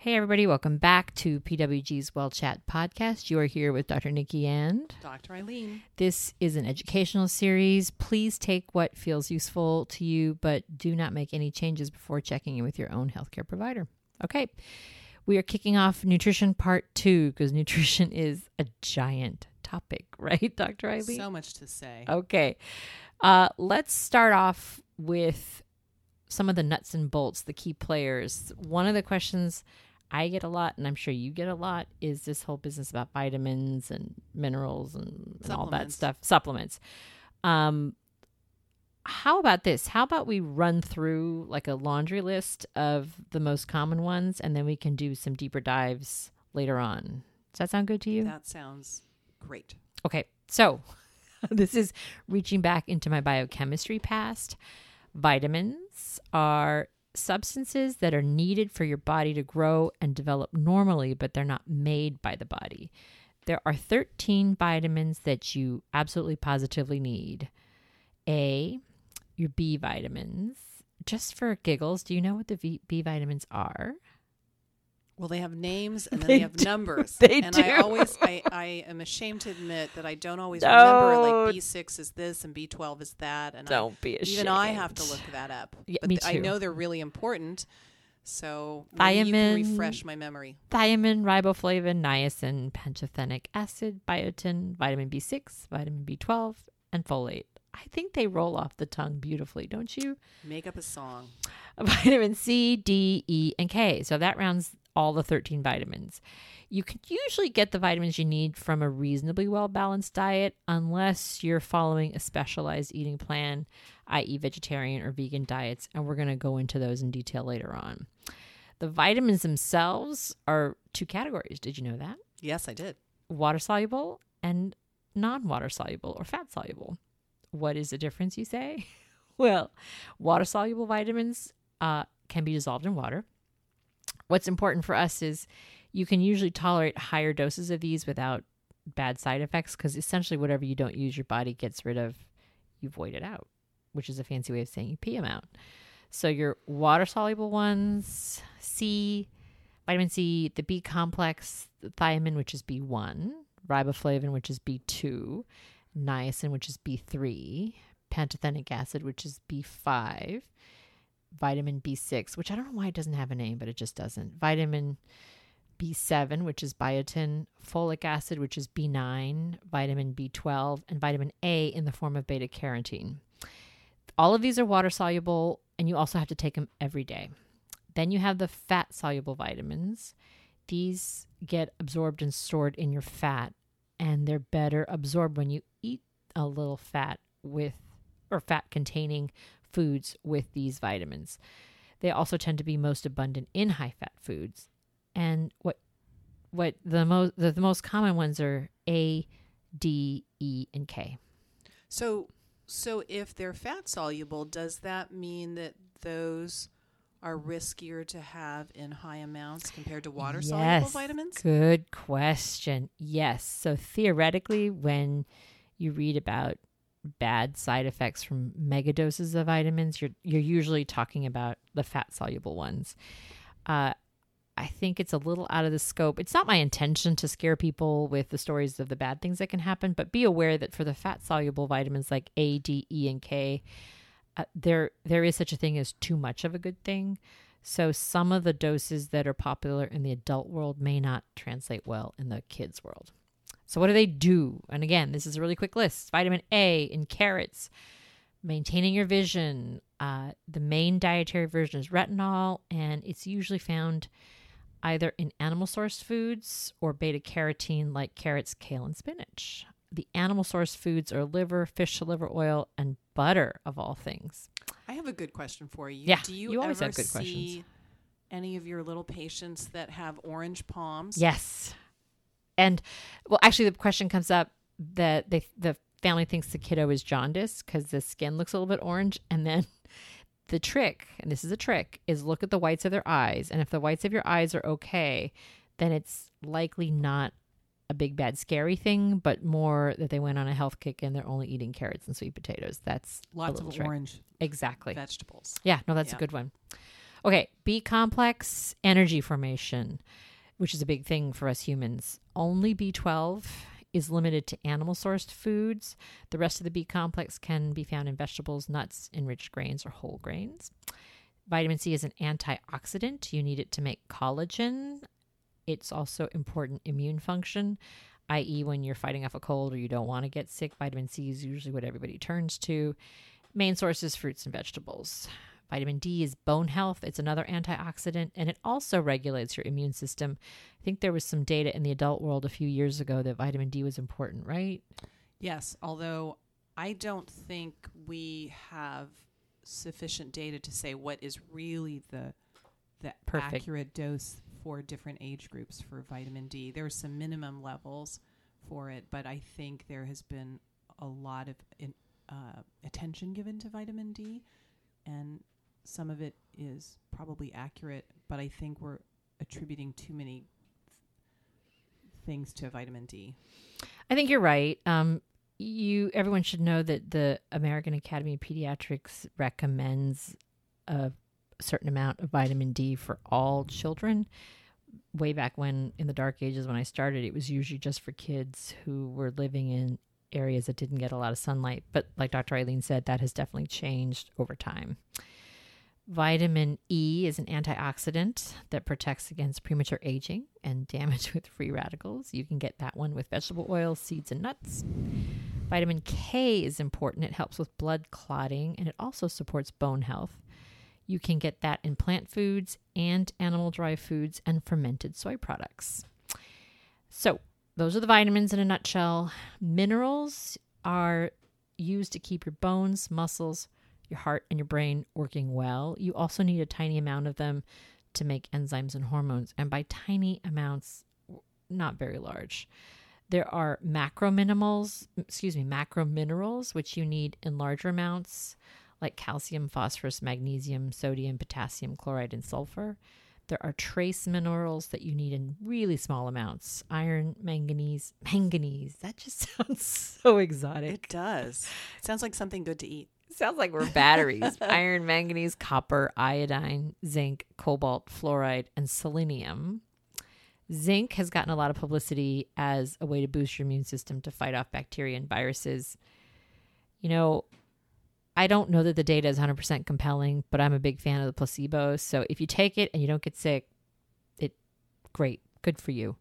Hey, everybody, welcome back to PWG's Well Chat podcast. You are here with Dr. Nikki and Dr. Eileen. This is an educational series. Please take what feels useful to you, but do not make any changes before checking in with your own healthcare provider. Okay, we are kicking off nutrition part two because nutrition is a giant topic, right, Dr. Eileen? So much to say. Okay, uh, let's start off with some of the nuts and bolts, the key players. One of the questions I get a lot, and I'm sure you get a lot, is this whole business about vitamins and minerals and, and all that stuff, supplements. Um, how about this? How about we run through like a laundry list of the most common ones, and then we can do some deeper dives later on. Does that sound good to you? That sounds great. Okay, so this is reaching back into my biochemistry past. Vitamins are substances that are needed for your body to grow and develop normally, but they're not made by the body. There are 13 vitamins that you absolutely positively need. A, your B vitamins. Just for giggles, do you know what the v- B vitamins are? Well, they have names and then They they, have do. numbers. They and do. I always, I, I am ashamed to admit that I don't always remember like B6 is this and B12 is that. And I, Don't be ashamed. even I have to look that up. Yeah, but me th- I know they're really important. So maybe you can Thiamine. refresh my memory. thiamine, riboflavin, niacin, pantothenic acid, biotin, vitamin B6, vitamin B12, and folate. I think they roll off the tongue beautifully, don't you? Make up a song. Vitamin C, D, E, and K. So that rounds all the 13 vitamins. You can usually get the vitamins you need from a reasonably well balanced diet unless you're following a specialized eating plan, i.e., vegetarian or vegan diets. And we're going to go into those in detail later on. The vitamins themselves are two categories. Did you know that? Yes, I did. water soluble and non water soluble or fat soluble. What is the difference, you say? Well, water soluble vitamins uh, can be dissolved in water. What's important for us is you can usually tolerate higher doses of these without bad side effects because essentially, whatever you don't use, your body gets rid of, you void it out, which is a fancy way of saying you pee them out. So, your water soluble ones, C, vitamin C, the B complex, the thiamine, which is B1, riboflavin, which is B2, niacin, which is B3, pantothenic acid, which is B5, vitamin B6, which I don't know why it doesn't have a name, but it just doesn't. Vitamin B7, which is biotin, folic acid, which is B9, vitamin B12, and vitamin A in the form of beta carotene. All of these are water soluble, and you also have to take them every day. Then you have the fat soluble vitamins. These get absorbed and stored in your fat, and they're better absorbed when you eat a little fat with or fat containing foods with these vitamins. They also tend to be most abundant in high fat foods. And what what the most the, the most common ones are A, D, E, and K. So, so if they're fat soluble, does that mean that those are riskier to have in high amounts compared to water soluble Yes. vitamins? Good question. Yes. So theoretically, when you read about bad side effects from mega doses of vitamins, you're you're usually talking about the fat soluble ones. Uh, I think it's a little out of the scope. It's not my intention to scare people with the stories of the bad things that can happen, but be aware that for the fat soluble vitamins like A, D, E, and K, uh, there there is such a thing as too much of a good thing. So some of the doses that are popular in the adult world may not translate well in the kids world. So what do they do? And again, this is a really quick list. Vitamin A in carrots, maintaining your vision. Uh, the main dietary version is retinol, and it's usually found either in animal source foods or beta carotene like carrots, kale, and spinach. The animal source foods are liver, fish liver oil, and butter of all things. I have a good question for you. Yeah, Do you, you always ever have good see questions. any of your little patients that have orange palms? Yes. And well, actually, the question comes up that they the family thinks the kiddo is jaundice because the skin looks a little bit orange, and then the trick, and this is a trick, is look at the whites of their eyes, and if the whites of your eyes are okay, then it's likely not a big bad scary thing, but more that they went on a health kick and they're only eating carrots and sweet potatoes. That's Lots of trick. orange exactly. vegetables. Yeah, no, that's a good one. Okay, B complex energy formation, which is a big thing for us humans. Only B12 is limited to animal sourced foods. The rest of the B complex can be found in vegetables, nuts, enriched grains, or whole grains. Vitamin C is an antioxidant. You need it to make collagen. It's also important immune function, i.e., when you're fighting off a cold or you don't want to get sick, vitamin C is usually what everybody turns to. Main sources fruits and vegetables. Vitamin D is bone health. It's another antioxidant and it also regulates your immune system. I think there was some data in the adult world a few years ago that vitamin D was important, right? Yes, although I don't think we have sufficient data to say what is really the the Perfect. accurate dose for different age groups for vitamin D. There are some minimum levels for it, but I think there has been a lot of in, uh, attention given to vitamin D, and some of it is probably accurate, but I think we're attributing too many things to vitamin D. I think you're right. Um, you everyone should know that the American Academy of Pediatrics recommends a certain amount of vitamin D for all children. Way back when, in the dark ages, when I started, it was usually just for kids who were living in areas that didn't get a lot of sunlight. But like Dr. Eileen said, that has definitely changed over time. Vitamin E is an antioxidant that protects against premature aging and damage with free radicals. You can get that one with vegetable oil, seeds, and nuts. Vitamin K is important. It helps with blood clotting and it also supports bone health. You can get that in plant foods and animal dry foods and fermented soy products. So, those are the vitamins in a nutshell. Minerals are used to keep your bones, muscles, your heart, and your brain working well. You also need a tiny amount of them to make enzymes and hormones. And by tiny amounts, not very large. There are macro minerals, excuse me, macro minerals, which you need in larger amounts, like calcium, phosphorus, magnesium, sodium, potassium, chloride, and sulfur. There are trace minerals that you need in really small amounts iron, manganese. Manganese, that just sounds so exotic. It does. It sounds like something good to eat. Sounds like we're batteries. Iron, manganese, copper, iodine, zinc, cobalt, fluoride, and selenium. Zinc has gotten a lot of publicity as a way to boost your immune system to fight off bacteria and viruses. You know, I don't know that the data is 100% compelling, but I'm a big fan of the placebo. So if you take it and you don't get sick, it great, good for you.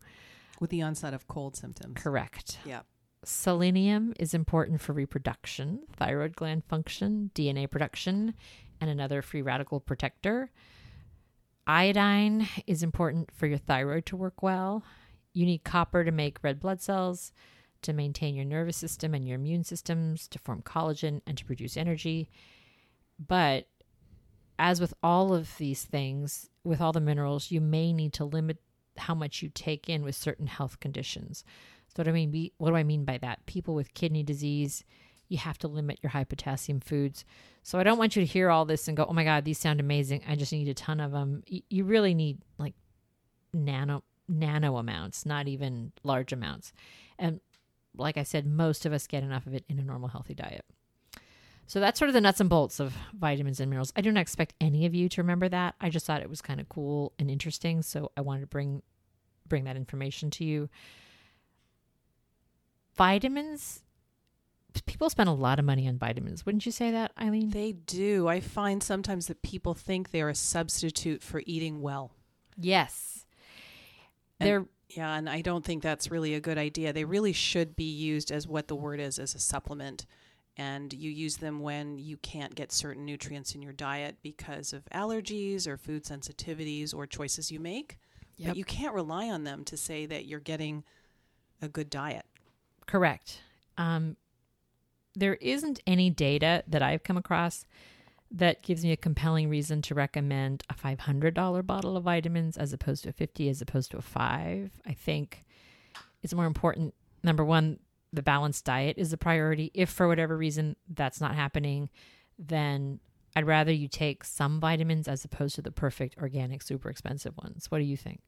With the onset of cold symptoms. Correct. Yeah. Selenium is important for reproduction, thyroid gland function, DNA production, and another free radical protector. Iodine is important for your thyroid to work well. You need copper to make red blood cells, to maintain your nervous system and your immune systems, to form collagen, and to produce energy. But as with all of these things, with all the minerals, you may need to limit how much you take in with certain health conditions. So what I mean, what do I mean by that? People with kidney disease, you have to limit your high potassium foods. So I don't want you to hear all this and go, "Oh my god, these sound amazing. I just need a ton of them." You really need like nano nano amounts, not even large amounts. And like I said, most of us get enough of it in a normal healthy diet. So that's sort of the nuts and bolts of vitamins and minerals. I don't expect any of you to remember that. I just thought it was kind of cool and interesting, so I wanted to bring bring that information to you. Vitamins people spend a lot of money on vitamins. Wouldn't you say that, Eileen? They do. I find sometimes that people think they're a substitute for eating well. yes. And- They're Yeah, and I don't think that's really a good idea. They really should be used as what the word is as a supplement. And you use them when you can't get certain nutrients in your diet because of allergies or food sensitivities or choices you make. Yep. But you can't rely on them to say that you're getting a good diet. Correct. Um, there isn't any data that I've come across that gives me a compelling reason to recommend a $500 bottle of vitamins as opposed to a 50 as opposed to a 5. I think it's more important number 1 the balanced diet is a priority. If for whatever reason that's not happening, then I'd rather you take some vitamins as opposed to the perfect organic super expensive ones. What do you think?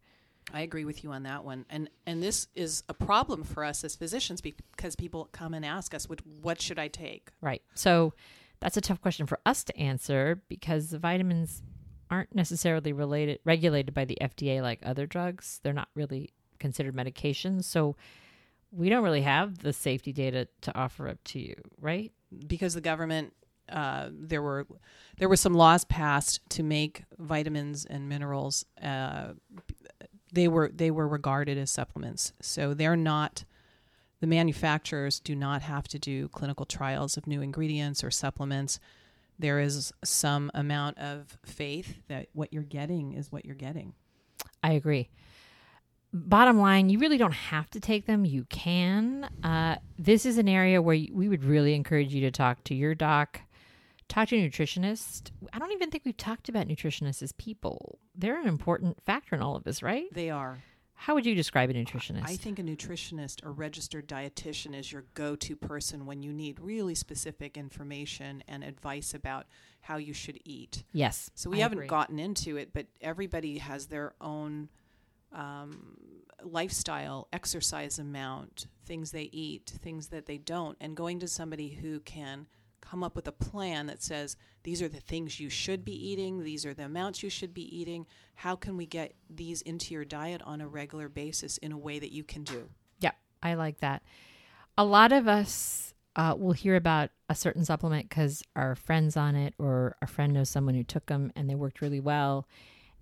I agree with you on that one. And and this is a problem for us as physicians because people come and ask us, "What what should I take?" Right. So that's a tough question for us to answer because the vitamins aren't necessarily related regulated by the FDA like other drugs. They're not really considered medications, so we don't really have the safety data to offer up to you, right? because the government uh, there were there were some laws passed to make vitamins and minerals uh, they were they were regarded as supplements so they're not the manufacturers do not have to do clinical trials of new ingredients or supplements there is some amount of faith that what you're getting is what you're getting I agree. Bottom line, you really don't have to take them. You can. Uh, this is an area where we would really encourage you to talk to your doc, talk to a nutritionist. I don't even think we've talked about nutritionists as people. They're an important factor in all of this, right? they are How would you describe a nutritionist? I think a nutritionist or registered dietitian is your go to person when you need really specific information and advice about how you should eat. yes. So we I haven't agree. gotten into it, but everybody has their own um, lifestyle, exercise amount, things they eat, things that they don't, and going to somebody who can come up with a plan that says these are the things you should be eating, these are the amounts you should be eating. How can we get these into your diet on a regular basis in a way that you can do? Yeah, I like that. A lot of us uh, will hear about a certain supplement because our friends on it, or a friend knows someone who took them and they worked really well.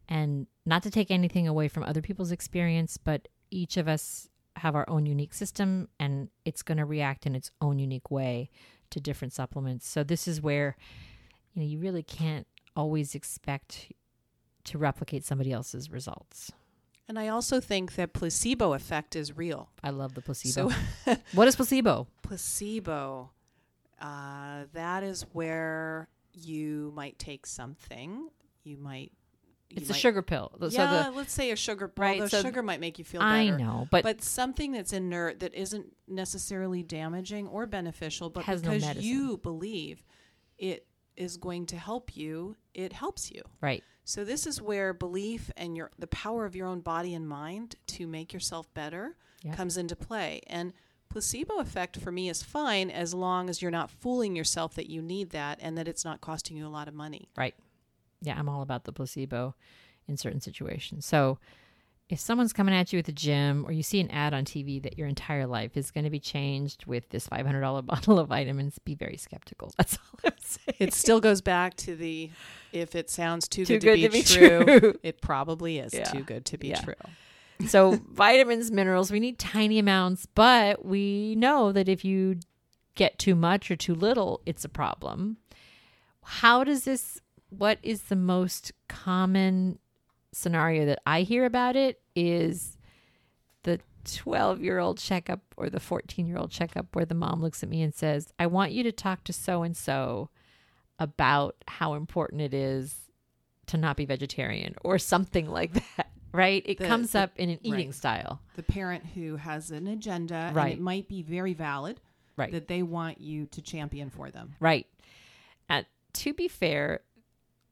And not to take anything away from other people's experience, but each of us have our own unique system and it's going to react in its own unique way to different supplements. So this is where you know you really can't always expect to replicate somebody else's results. And I also think that placebo effect is real. I love the placebo. So what is placebo? placebo, uh, that is where you might take something. You might. It's a might- sugar pill. So yeah, the let's say a sugar. Right, Right. so sugar might make you feel better. I know, but, But something that's inert that isn't necessarily damaging or beneficial, but no because medicine. you believe it is going to help you, it helps you. right. So this is where belief and your the power of your own body and mind to make yourself better Yeah. comes into play. And placebo effect for me is fine as long as you're not fooling yourself that you need that and that it's not costing you a lot of money. Right. Yeah, I'm all about the placebo in certain situations. So if someone's coming at you at the gym or you see an ad on TV that your entire life is going to be changed with this $500 bottle of vitamins, be very skeptical. That's all I'm saying. It still goes back to the if it sounds too, Too good, to, be true, it probably is Yeah. too good to be Yeah. true. so vitamins, minerals, we need tiny amounts, but we know that if you get too much or too little, it's a problem. How does this what is the most common scenario that I hear about it is the 12 year old checkup or the 14 year old checkup where the mom looks at me and says, I want you to talk to so and so about how important it is to not be vegetarian or something like that, right? It The- comes the- up in an eating right. style. The parent who has an agenda and Right. it might be very valid Right. that they want you to champion for them. Right. And to be fair,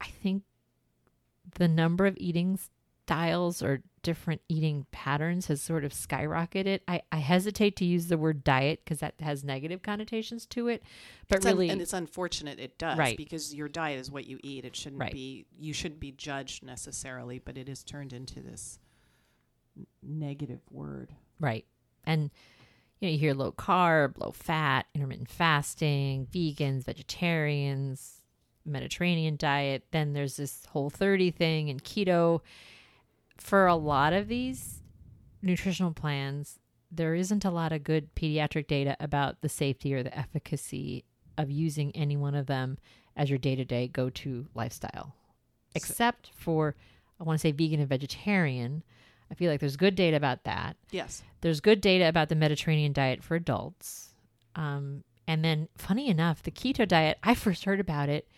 I think the number of eating styles or different eating patterns has sort of skyrocketed. I, I hesitate to use the word diet because that has negative connotations to it. But It's un- really, and it's unfortunate it does Right. because your diet is what you eat. It shouldn't Right. be you shouldn't be judged necessarily, but it is turned into this negative word. right. And you know, you hear low carb, low fat, intermittent fasting, vegans, vegetarians, Mediterranean diet. Then there's this whole 30 thing and keto. For a lot of these nutritional plans, there isn't a lot of good pediatric data about the safety or the efficacy of using any one of them as your day to day go to lifestyle. Except for, I want to say vegan and vegetarian. I feel like there's good data about that. Yes. There's good data about the Mediterranean diet for adults. Um, and then, funny enough, the keto diet, I first heard about it,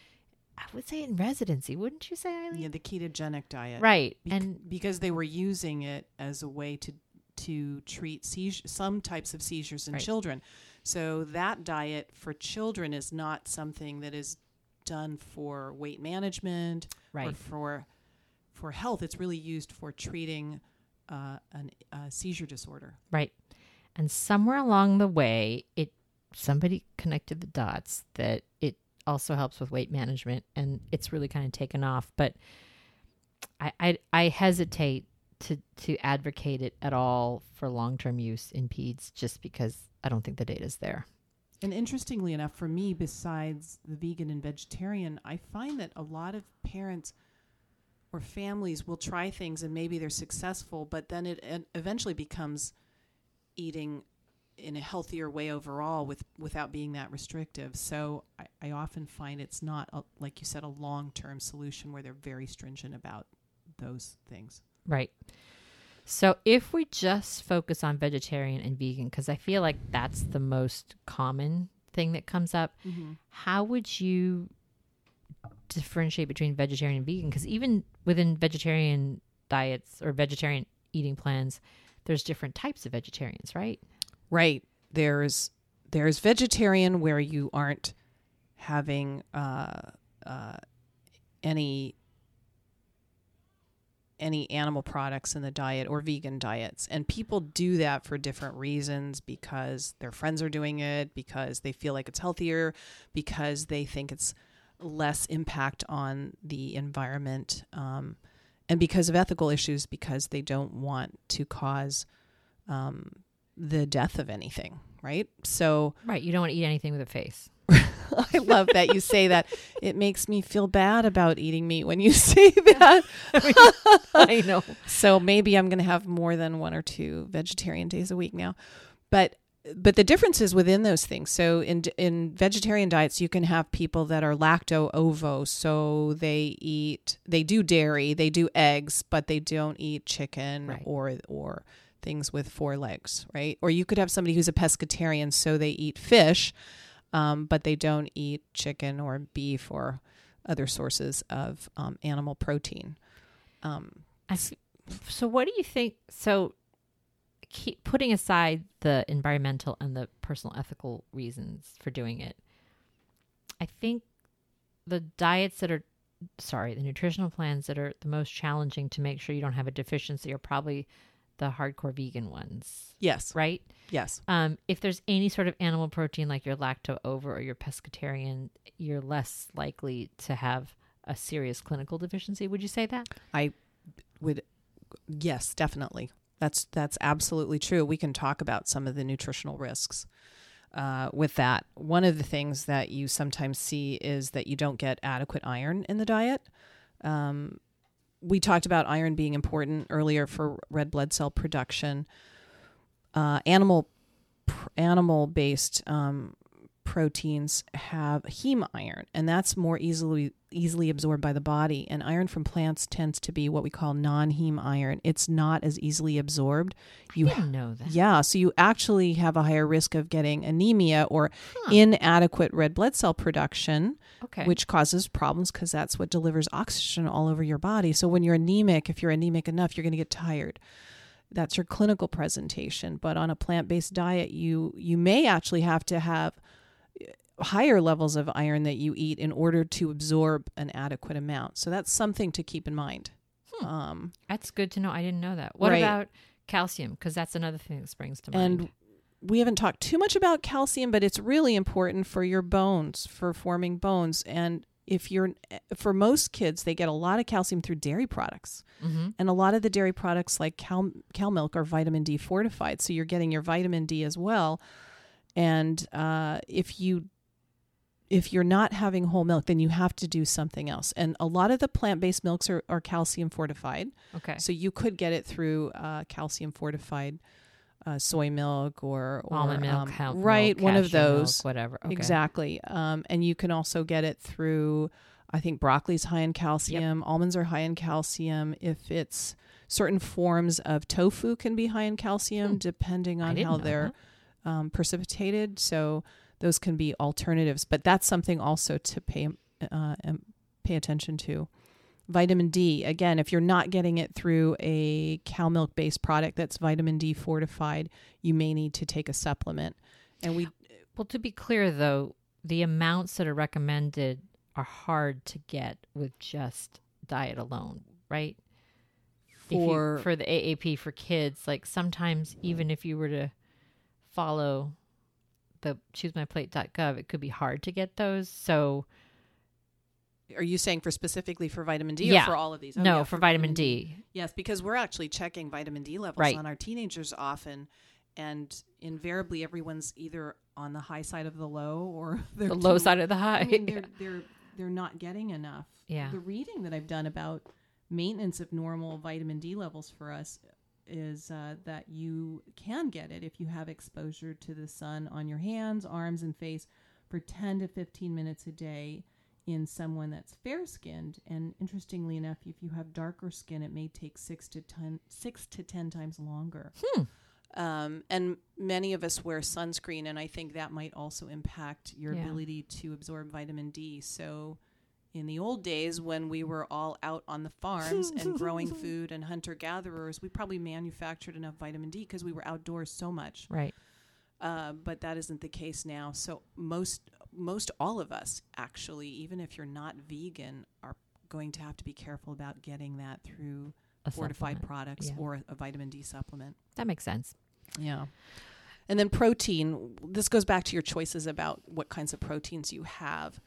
I would say in residency, wouldn't you say, Eileen? Yeah, the ketogenic diet. Right. Bec- and because they were using it as a way to to treat seizure, some types of seizures in Right. children. So that diet for children is not something that is done for weight management or right. for for health. It's really used for treating uh, an, a seizure disorder. Right. And somewhere along the way, it somebody connected the dots that it also helps with weight management and it's really kind of taken off. But I, I I hesitate to to advocate it at all for long term use in peds just because I don't think the data is there. And interestingly enough, for me, besides the vegan and vegetarian, I find that a lot of parents or families will try things and maybe they're successful, but then it e- eventually becomes eating in a healthier way overall with without being that restrictive. So I, I often find it's not a, like you said a long term solution where they're very stringent about those things. Right. So if we just focus on vegetarian and vegan, because I feel like that's the most common thing that comes up, mm-hmm. how would you differentiate between vegetarian and vegan? Because even within vegetarian diets or vegetarian eating plans, there's different types of vegetarians, right? Right. There's there's vegetarian where you aren't having uh, uh, any any animal products in the diet or vegan diets. And people do that for different reasons because their friends are doing it, because they feel like it's healthier, because they think it's less impact on the environment, um, and because of ethical issues, because they don't want to cause um, the death of anything, right? So Right. You don't want to eat anything with a face. I love that you say that. It makes me feel bad about eating meat when you say that. I know. So maybe I'm going to have more than one or two vegetarian days a week now. But but the difference is within those things. So in in vegetarian diets, you can have people that are lacto ovo, so they eat they do dairy, they do eggs, but they don't eat chicken Right. or or things with four legs, right? Or you could have somebody who's a pescatarian, so they eat fish, um, but they don't eat chicken or beef or other sources of um, animal protein. Um, so what do you think? So, keep putting aside the environmental and the personal ethical reasons for doing it, I think the diets that are, sorry, the nutritional plans that are the most challenging to make sure you don't have a deficiency are probably the hardcore vegan ones, yes, right? yes. Um, if there's any sort of animal protein like your lacto ovo or your pescatarian, you're less likely to have a serious clinical deficiency. Would you say that? I would yes, definitely. That's that's absolutely true. We can talk about some of the nutritional risks uh, with that. One of the things that you sometimes see is that you don't get adequate iron in the diet. Um, we talked about iron being important earlier for red blood cell production. Uh, animal pr- animal based um, proteins have heme iron, and that's more easily easily absorbed by the body. And iron from plants tends to be what we call non-heme iron. It's not as easily absorbed. You know that. yeah, so you actually have a higher risk of getting anemia or Huh. inadequate red blood cell production, Okay. which causes problems because that's what delivers oxygen all over your body. So when you're anemic, if you're anemic enough, you're going to get tired. That's your clinical presentation. But on a plant-based diet, you you may actually have to have higher levels of iron that you eat in order to absorb an adequate amount. So that's something to keep in mind. Hmm. Um, That's good to know. I didn't know that. What Right. about calcium? Because that's another thing that springs to mind. and we haven't talked too much about calcium, but it's really important for your bones, for forming bones. And if you're, for most kids, they get a lot of calcium through dairy products. mm-hmm. And a lot of the dairy products like cow, cow milk are vitamin D fortified. So you're getting your vitamin D as well. And uh, if you if you're not having whole milk, then you have to do something else. And a lot of the plant based milks are, are calcium fortified. okay. So you could get it through uh, calcium fortified uh, soy milk or, or Almond milk, um, right? milk, one of cashew milk, those. whatever. Okay. Exactly. Um, and you can also get it through, I think broccoli's high in calcium, almonds are high in calcium. If it's certain forms of tofu can be high in calcium Hmm. depending on how they're um, precipitated. So those can be alternatives, but that's something also to pay uh, um, pay attention to. Vitamin D, again, if you're not getting it through a cow milk based product that's vitamin D fortified, you may need to take a supplement. And we Well, to be clear, though, the amounts that are recommended are hard to get with just diet alone, right? If you- for for the AAP for kids, like sometimes even if you were to follow the choosemyplate.gov, it could be hard to get those. So Are you saying for specifically for vitamin D Yeah. or for all of these? Oh, no, yeah, for vitamin D. Yes, because we're actually checking vitamin D levels Right. on our teenagers often, and invariably everyone's either on the high side of the low or they're The low side of the high. I mean, they're they're they're not getting enough. Yeah. The reading that I've done about maintenance of normal vitamin D levels for us is uh, that you can get it if you have exposure to the sun on your hands, arms, and face for 10 to 15 minutes a day in someone that's fair skinned. And interestingly enough, if you have darker skin, it may take six to ten, six to 10 times longer. Hmm. Um, and many of us wear sunscreen, and I think that might also impact your Yeah. ability to absorb vitamin D. So, in the old days when we were all out on the farms and growing food and hunter gatherers, we probably manufactured enough vitamin D because we were outdoors so much. Right. Uh, but that isn't the case now. So most most all of us actually, even if you're not vegan, are going to have to be careful about getting that through A fortified supplement. products Yeah. or a vitamin D supplement. That makes sense. Yeah. And then protein, this goes back to your choices about what kinds of proteins you have.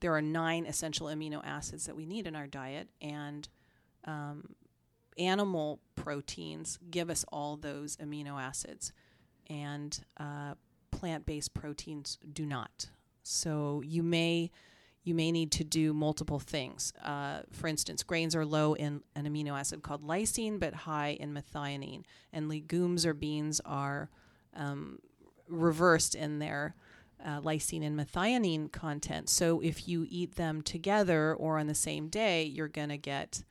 There are nine essential amino acids that we need in our diet, and um, animal proteins give us all those amino acids, and uh, plant-based proteins do not. So you may you may need to do multiple things. Uh, for instance, grains are low in an amino acid called lysine, but high in methionine, and legumes or beans are um, reversed in their uh, lysine and methionine content. So if you eat them together or on the same day, you're going to get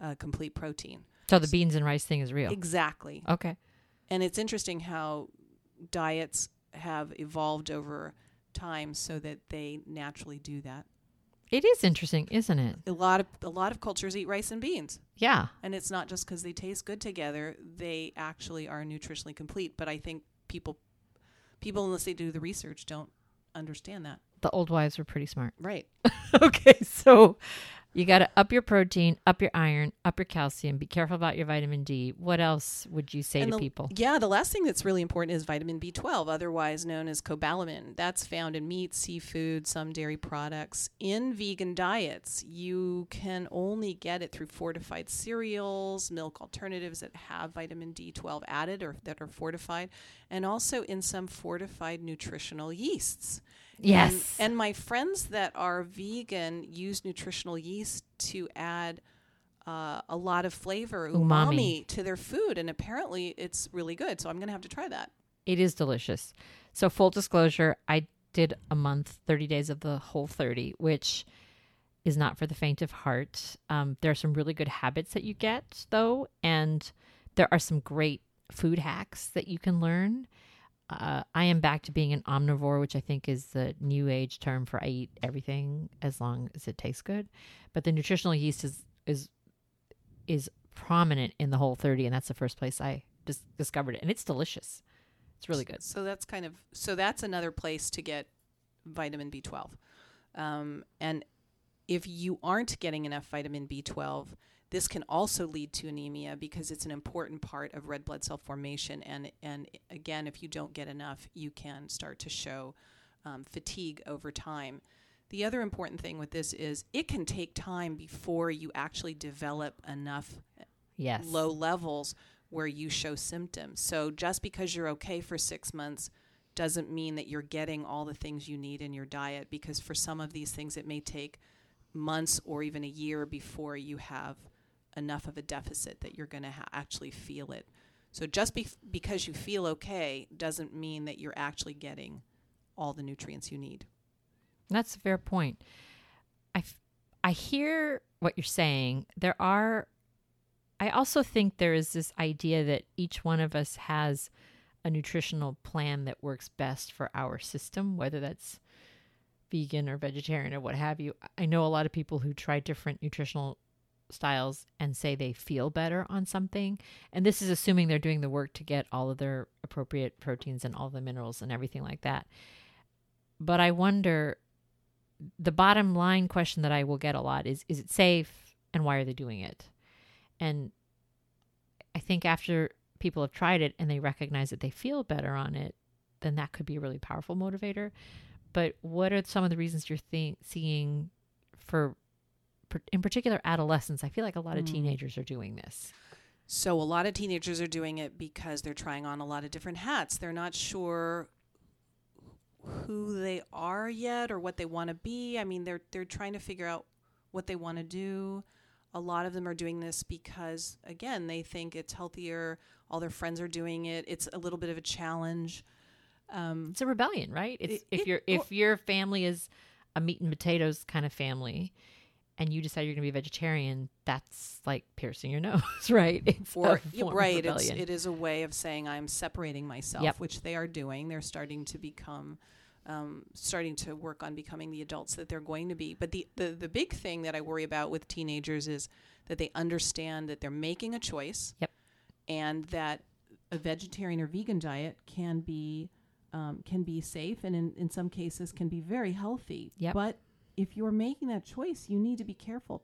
uh, complete protein. So the beans and rice thing is real. Exactly. Okay. And it's interesting how diets have evolved over time so that they naturally do that. It is interesting, isn't it? A lot of a lot of cultures eat rice and beans, Yeah. and it's not just because they taste good together; they actually are nutritionally complete. But I think people, people unless they do the research, don't understand that. The old wives were pretty smart. Right. okay, so you got to up your protein, up your iron, up your calcium. Be careful about your vitamin D. What else would you say And to the- people? Yeah, the last thing that's really important is vitamin B12, otherwise known as cobalamin. That's found in meat, seafood, some dairy products. In vegan diets, you can only get it through fortified cereals, milk alternatives that have vitamin B12 added or that are fortified, and also in some fortified nutritional yeasts. Yes. And, and my friends that are vegan use nutritional yeast to add uh, a lot of flavor, umami. Umami. to their food. And apparently it's really good. So I'm going to have to try that. It is delicious. So, full disclosure, I did a month, 30 days of the whole 30, which is not for the faint of heart. Um, there are some really good habits that you get, though, and there are some great food hacks that you can learn. Uh, I am back to being an omnivore, which I think is the new age term for I eat everything as long as it tastes good. But the nutritional yeast is is is prominent in the whole 30, and that's the first place I dis- discovered it, and it's delicious. It's really good. So that's kind of, so that's another place to get vitamin B12. Um, and if you aren't getting enough vitamin B12, this can also lead to anemia because it's an important part of red blood cell formation. And, and again, if you don't get enough, you can start to show um, fatigue over time. The other important thing with this is it can take time before you actually develop enough Yes. low levels where you show symptoms. So just because you're okay for six months doesn't mean that you're getting all the things you need in your diet because for some of these things it may take months or even a year before you have enough of a deficit that you're going to ha- actually feel it. So just be- because you feel okay doesn't mean that you're actually getting all the nutrients you need. That's a fair point. I, f- I hear what you're saying. There are, I also think there is this idea that each one of us has a nutritional plan that works best for our system, whether that's vegan or vegetarian or what have you. I know a lot of people who try different nutritional styles and say they feel better on something. And this is assuming they're doing the work to get all of their appropriate proteins and all the minerals and everything like that. But I wonder the bottom line question that I will get a lot is is it safe and why are they doing it? And I think after people have tried it and they recognize that they feel better on it, then that could be a really powerful motivator. But what are some of the reasons you're seeing for in particular adolescents. I feel like a lot of Mm. teenagers are doing this. So a lot of teenagers are doing it because they're trying on a lot of different hats. They're not sure who they are yet or what they want to be. I mean, they're they're trying to figure out what they want to do. A lot of them are doing this because again, they think it's healthier. All their friends are doing it. It's a little bit of a challenge. Um, It's a rebellion, right? It's It- if your if your family is a meat and potatoes kind of family, and you decide you're going to be a vegetarian, that's like piercing your nose, right? It's or a yeah, right it's, it is a way of saying i'm separating myself Yep. which they are doing they're starting to become um, starting to work on becoming the adults that they're going to be but the, the the big thing that i worry about with teenagers is that they understand that they're making a choice Yep. and that a vegetarian or vegan diet can be um, can be safe and in, in some cases can be very healthy Yep. but if you're making that choice you need to be careful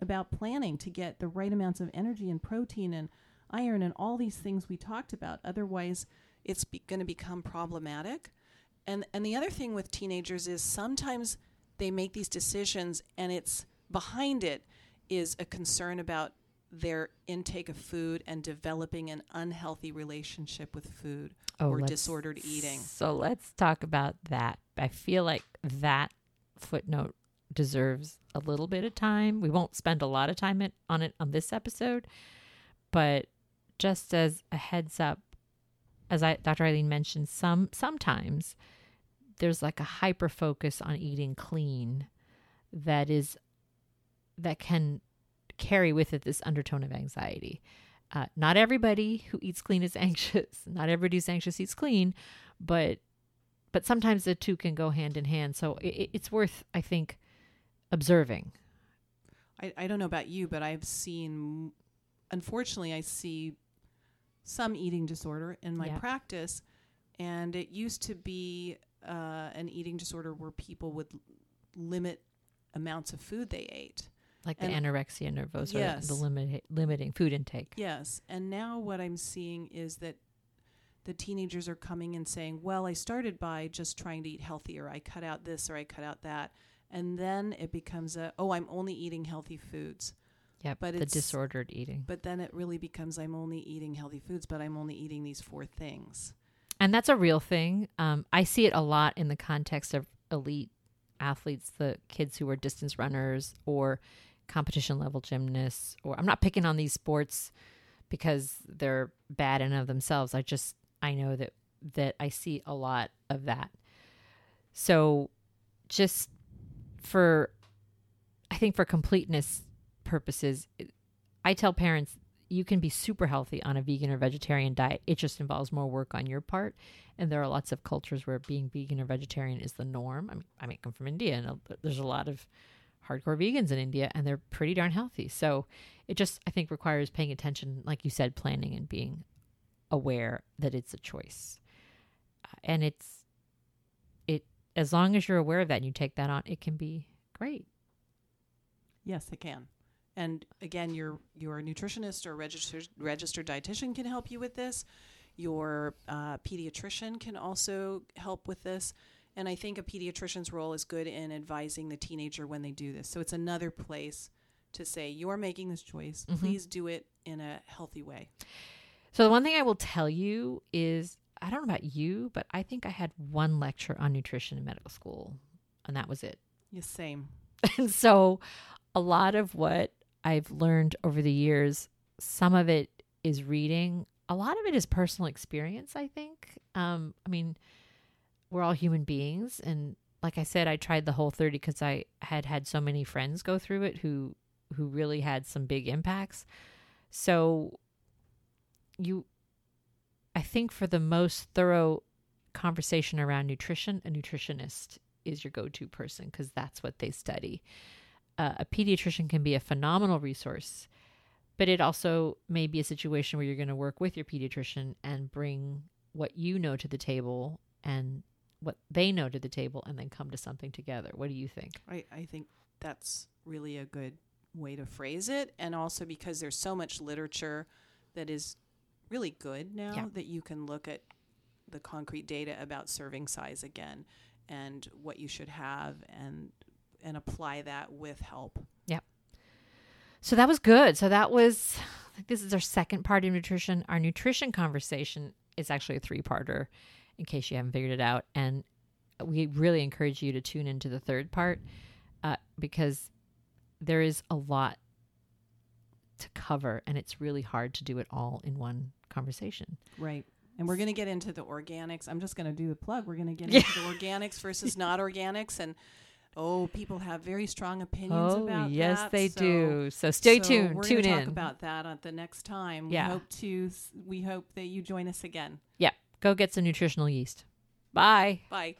about planning to get the right amounts of energy and protein and iron and all these things we talked about. Otherwise, it's be- going to become problematic. And and the other thing with teenagers is sometimes they make these decisions and it's behind it is a concern about their intake of food and developing an unhealthy relationship with food oh, or Oh, let's- disordered eating. So let's talk about that. I feel like that footnote deserves a little bit of time. We won't spend a lot of time it, on it on this episode, but just as a heads up, as I Dr. Eileen mentioned, some sometimes there's like a hyper focus on eating clean that is that can carry with it this undertone of anxiety. Uh, not everybody who eats clean is anxious. Not everybody who's anxious eats clean, but but sometimes the two can go hand in hand. So it, it's worth, I think, observing. I, I don't know about you, but I've seen, unfortunately, I see some eating disorder in my Yeah. practice. And it used to be uh, an eating disorder where people would limit amounts of food they ate. Like the anorexia nervosa, Yes. the limit, limiting food intake. Yes. And now what I'm seeing is that the teenagers are coming and saying, well, I started by just trying to eat healthier. I cut out this or I cut out that. And then it becomes a, oh, I'm only eating healthy foods. Yep, But the it's- disordered eating. But then it really becomes I'm only eating healthy foods, but I'm only eating these four things. And that's a real thing. Um, I see it a lot in the context of elite athletes, the kids who are distance runners or competition level gymnasts. Or I'm not picking on these sports because they're bad in and of themselves. I just I know that that I see a lot of that. So, just for I think for completeness purposes, I tell parents you can be super healthy on a vegan or vegetarian diet. It just involves more work on your part. And there are lots of cultures where being vegan or vegetarian is the norm. I mean, I mean, come from India, and uh, there's a lot of hardcore vegans in India, and they're pretty darn healthy. So it just, I think, requires paying attention, like you said, planning and being aware that it's a choice. Uh, and it's, it, as long as you're aware of that and you take that on, it can be great. Yes, it can. And again, your your nutritionist or registered registered dietitian can help you with this. Your uh, pediatrician can also help with this. And I think a pediatrician's role is good in advising the teenager when they do this. So it's another place to say, you're making this choice. Mhm. Please do it in a healthy way. So the one thing I will tell you is I don't know about you, but I think I had one lecture on nutrition in medical school, and that was it. Yes, same. And so a lot of what I've learned over the years, some of it is reading, a lot of it is personal experience, I think. Um, I mean, we're all human beings. And like I said, I tried the whole 30 because I had had so many friends go through it who who really had some big impacts. So you I think for the most thorough conversation around nutrition, a nutritionist is your go-to person because that's what they study. Uh, a pediatrician can be a phenomenal resource, but it also may be a situation where you're going to work with your pediatrician and bring what you know to the table and what they know to the table and then come to something together. What do you think? I, I think that's really a good way to phrase it. And also because there's so much literature that is really good now Yeah. that you can look at the concrete data about serving size again and what you should have and and apply that with help. Yep. So that was good. So that was, this is our second part of nutrition. Our nutrition conversation is actually a three parter in case you haven't figured it out. And we really encourage you to tune into the third part uh, because there is a lot to cover and it's really hard to do it all in one conversation. Right. And we're going to get into the organics. I'm just going to do the plug. We're going to get Yeah. into the organics versus not organics. And oh, people have very strong opinions Oh, about yes, that. they so- do. So stay so tuned. We're Tune gonna in. talk about that at the next time. Yeah. We hope to. We hope that you join us again. yeah. Go get some nutritional yeast. Bye. Bye.